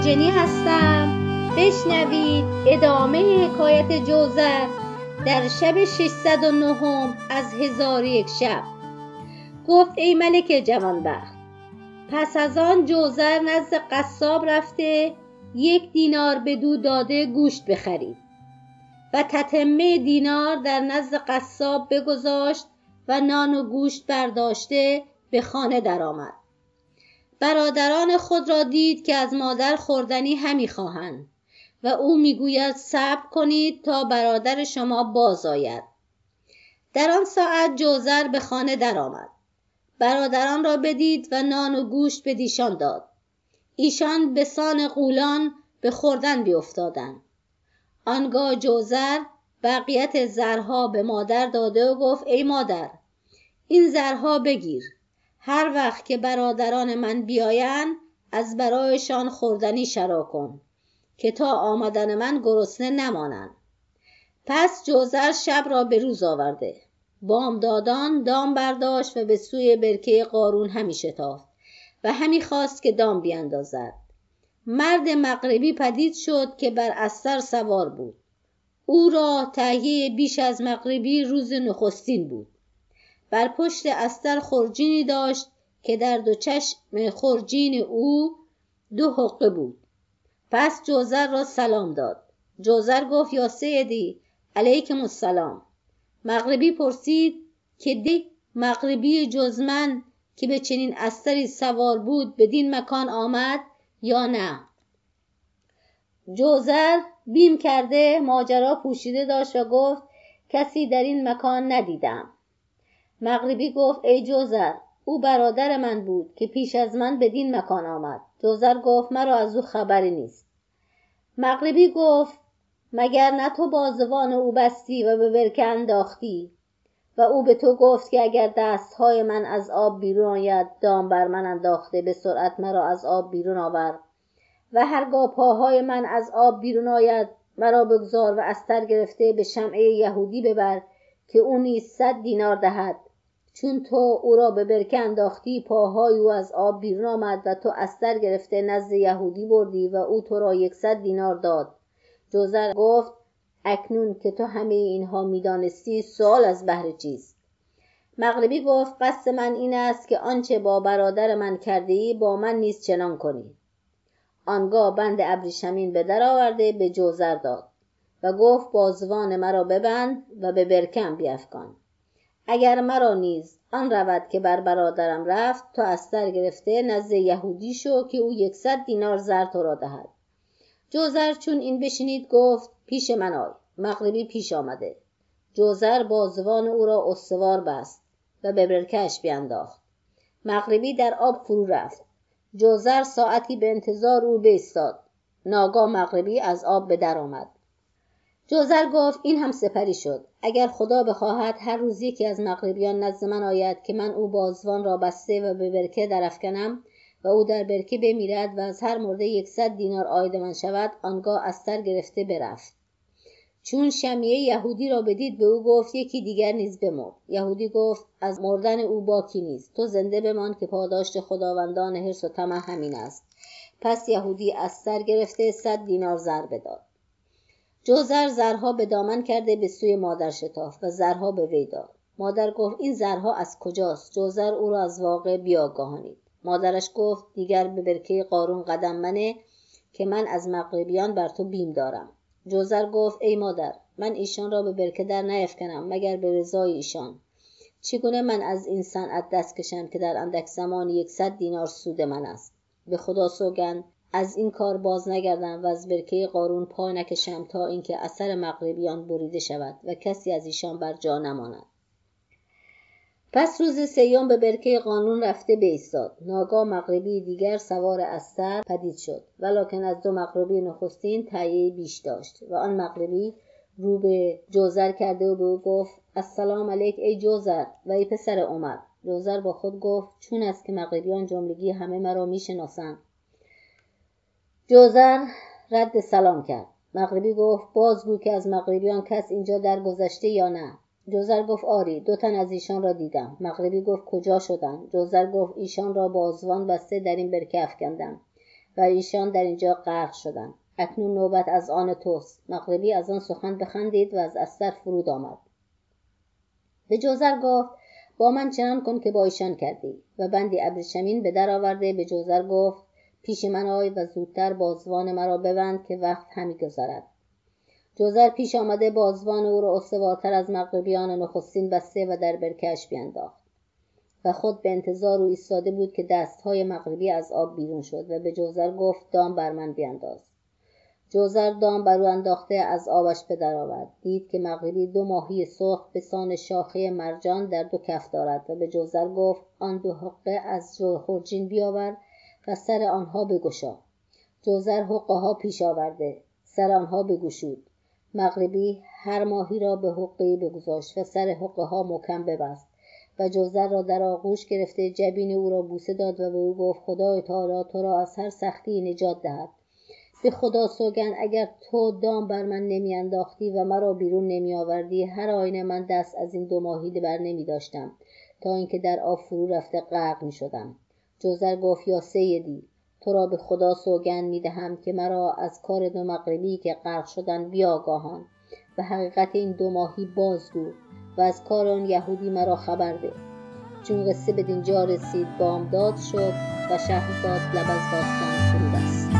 مجنی هستم. بشنوید ادامه حکایت جوزر در شب 609 از هزار یک شب. گفت ای ملک جوانبخت پس از آن جوزر نزد قصاب رفته یک دینار به دو داده گوشت بخرید. و تتمه دینار در نزد قصاب بگذاشت و نان و گوشت برداشته به خانه درآمد. برادران خود را دید که از مادر خوردنی همی خواهند و او می‌گوید صبر کنید تا برادر شما باز آید. در آن ساعت جوزر به خانه درآمد. برادران را بدید و نان و گوشت به دیشان داد. ایشان به سان قولان به خوردن بیافتادند. آنگاه جوزر بقیت زرها به مادر داده و گفت ای مادر این زرها بگیر. هر وقت که برادران من بیایند از برایشان خوردنی شرا کن که تا آمدن من گرسنه نمانند. پس جوزر شب را به روز آورده. بامدادان دام برداشت و به سوی برکه قارون همی شتافت و همی خواست که دام بیاندازد مرد مغربی پدید شد که بر استر سوار بود. او را تهیه بیش از مغربی روز نخستین بود. بر پشت استر خرجینی داشت که در دو چشم خرجین او دو حقه بود. پس جوزر را سلام داد. جوزر گفت یا سیدی علیکم السلام. مغربی پرسید که دی مغربی جز من که به چنین استری سوار بود بدین مکان آمد یا نه؟ جوزر بیم کرده ماجرا پوشیده داشت و گفت کسی در این مکان ندیدم. مغربی گفت ای جوزر او برادر من بود که پیش از من بدین مکان آمد. جوزر گفت مرا از او خبری نیست. مغربی گفت مگر نه تو بازوان او بستی و به برکه انداختی؟ و او به تو گفت که اگر دستهای من از آب بیرون آید دام بر من انداخته به سرعت مرا از آب بیرون آور. و هرگاه پاهای من از آب بیرون آید مرا بگذار و استر گرفته به شمعه یهودی ببر که او نیز صد دینار دهد. چون تو او را به برکه انداختی پاهای او از آب بیرون آمد و تو استر گرفته نزد یهودی بردی و او تو را یکصد دینار داد. جوزر گفت اکنون که تو همه اینها می‌دانستی سوال از بهر چیست؟ مغربی گفت قصد من این است که آنچه با برادر من کرده ای با من نیز چنان کنی. آنگاه بند ابریشمین به در آورده به جوزر داد و گفت بازوان مرا ببند و به برکم بیفکن. اگر مرا نیز آن رود که بر برادرم رفت تو استر گرفته نزد یهودی شو که او یکصد دینار زر تو را دهد. جوزر چون این بشنید گفت پیش من آی مغربی پیش آمده. جوزر بازوان او را استوار بست و به برکش بیانداخت مغربی در آب فرو رفت. جوزر ساعتی به انتظار او بایستاد. ناگاه مغربی از آب به در آمد. جوزر گفت این هم سپری شد. اگر خدا بخواهد هر روز یکی از مغربیان نزد من آید که من او بازوان را بسته و به برکه درافکنم و او در برکه بمیرد و از هر مرده یکصد دینار عاید من شود آنگاه استر گرفته برفت. چون شمیه یهودی را بدید به او گفت یکی دیگر نیز بمرد. یهودی گفت از مردن او باکی نیست. تو زنده بمان که پاداشت خداوندان حرص و طمع همین است. پس یهودی استر گرفته صد دینار زر بداد. جوزر زرها به دامن کرده به سوی مادر شتافت و زرها به وی داد. مادر گفت این زرها از کجاست؟ جوزر او را از واقع بیاگاهانید. مادرش گفت دیگر به برکه قارون قدم منه که من از مغربیان بر تو بیم دارم. جوزر گفت ای مادر من ایشان را به برکه در نیفکنم مگر به رضای ایشان. چگونه من از این صنعت دست کشم که در اندک زمان یکصد دینار سود من است؟ به خدا سوگند از این کار باز نگردم و از برکه قارون پا نکشم تا اینکه اثر مغربیان بریده شود و کسی از ایشان بر جا نماند. پس روز سیوم به برکه قانون رفته بایستاد. ناگاه مغربی دیگر سوار استر پدید شد. ولکن از دو مغربی نخستین تهیه بیش داشت و آن مغربی رو به جوزر کرده و به او گفت السلام علیک ای جوزر و ای پسر عمر. جوزر با خود گفت چون است که مغربیان جملگی همه مرا می‌شناسند. جوزر رد سلام کرد. مغربی گفت بازگو که از مغربیان کس اینجا درگذشته یا نه؟ جوزر گفت آری دو تن از ایشان را دیدم. مغربی گفت کجا شدند جوزر گفت ایشان را بازوان بسته در این برکه افکندم و ایشان در اینجا غرق شدند. اکنون نوبت از آن توست. مغربی از آن سخن بخندید و از استر فرود آمد. به جوزر گفت با من چنان کن که با ایشان کردی. و بندی ابریشمین به در آورده به جوزر گفت پیش من آی و زودتر بازوان مرا ببند که وقت همی گذرد. جوزر پیش آمده بازوان او را استوارتر از مغربیان نخستین بسته و در برکش بینداخت. و خود به انتظار او ایستاده بود که دستهای مغربی از آب بیرون شد و به جوزر گفت دام بر من بیانداز جوزر دام بر او انداخته از آبش به آورد دید که مغربی دو ماهی سرخ به سان شاخه مرجان در دو کف دارد و به جوزر گفت آن دو حقه از خرجین بیاور و سر آنها بگشا. جوزر حقه ها پیش آورده. سر آنها بگشود. مغربی هر ماهی را به حقه بگذاشت و سر حقه ها محکم ببست و جوزر را در آغوش گرفته جبین او را بوسه داد و به او گفت خدای تعالی تو را از هر سختی نجات دهد. به خدا سوگند اگر تو دام بر من نمیانداختی و مرا بیرون نمیآوردی هر آینه من دست از این دو ماهی بر نمی داشتم تا اینکه در آب فرو رفته غرق می شدم جوزر گفت یا سیدی تو را به خدا سوگند می دهم که مرا از کار دو مغربی که غرق شدن بیاگاهان. و حقیقت این دو ماهی بازگو و از کار آن یهودی مرا خبر ده. چون قصه به دینجا رسید بامداد شد و شهرزاد لب از داستان فرو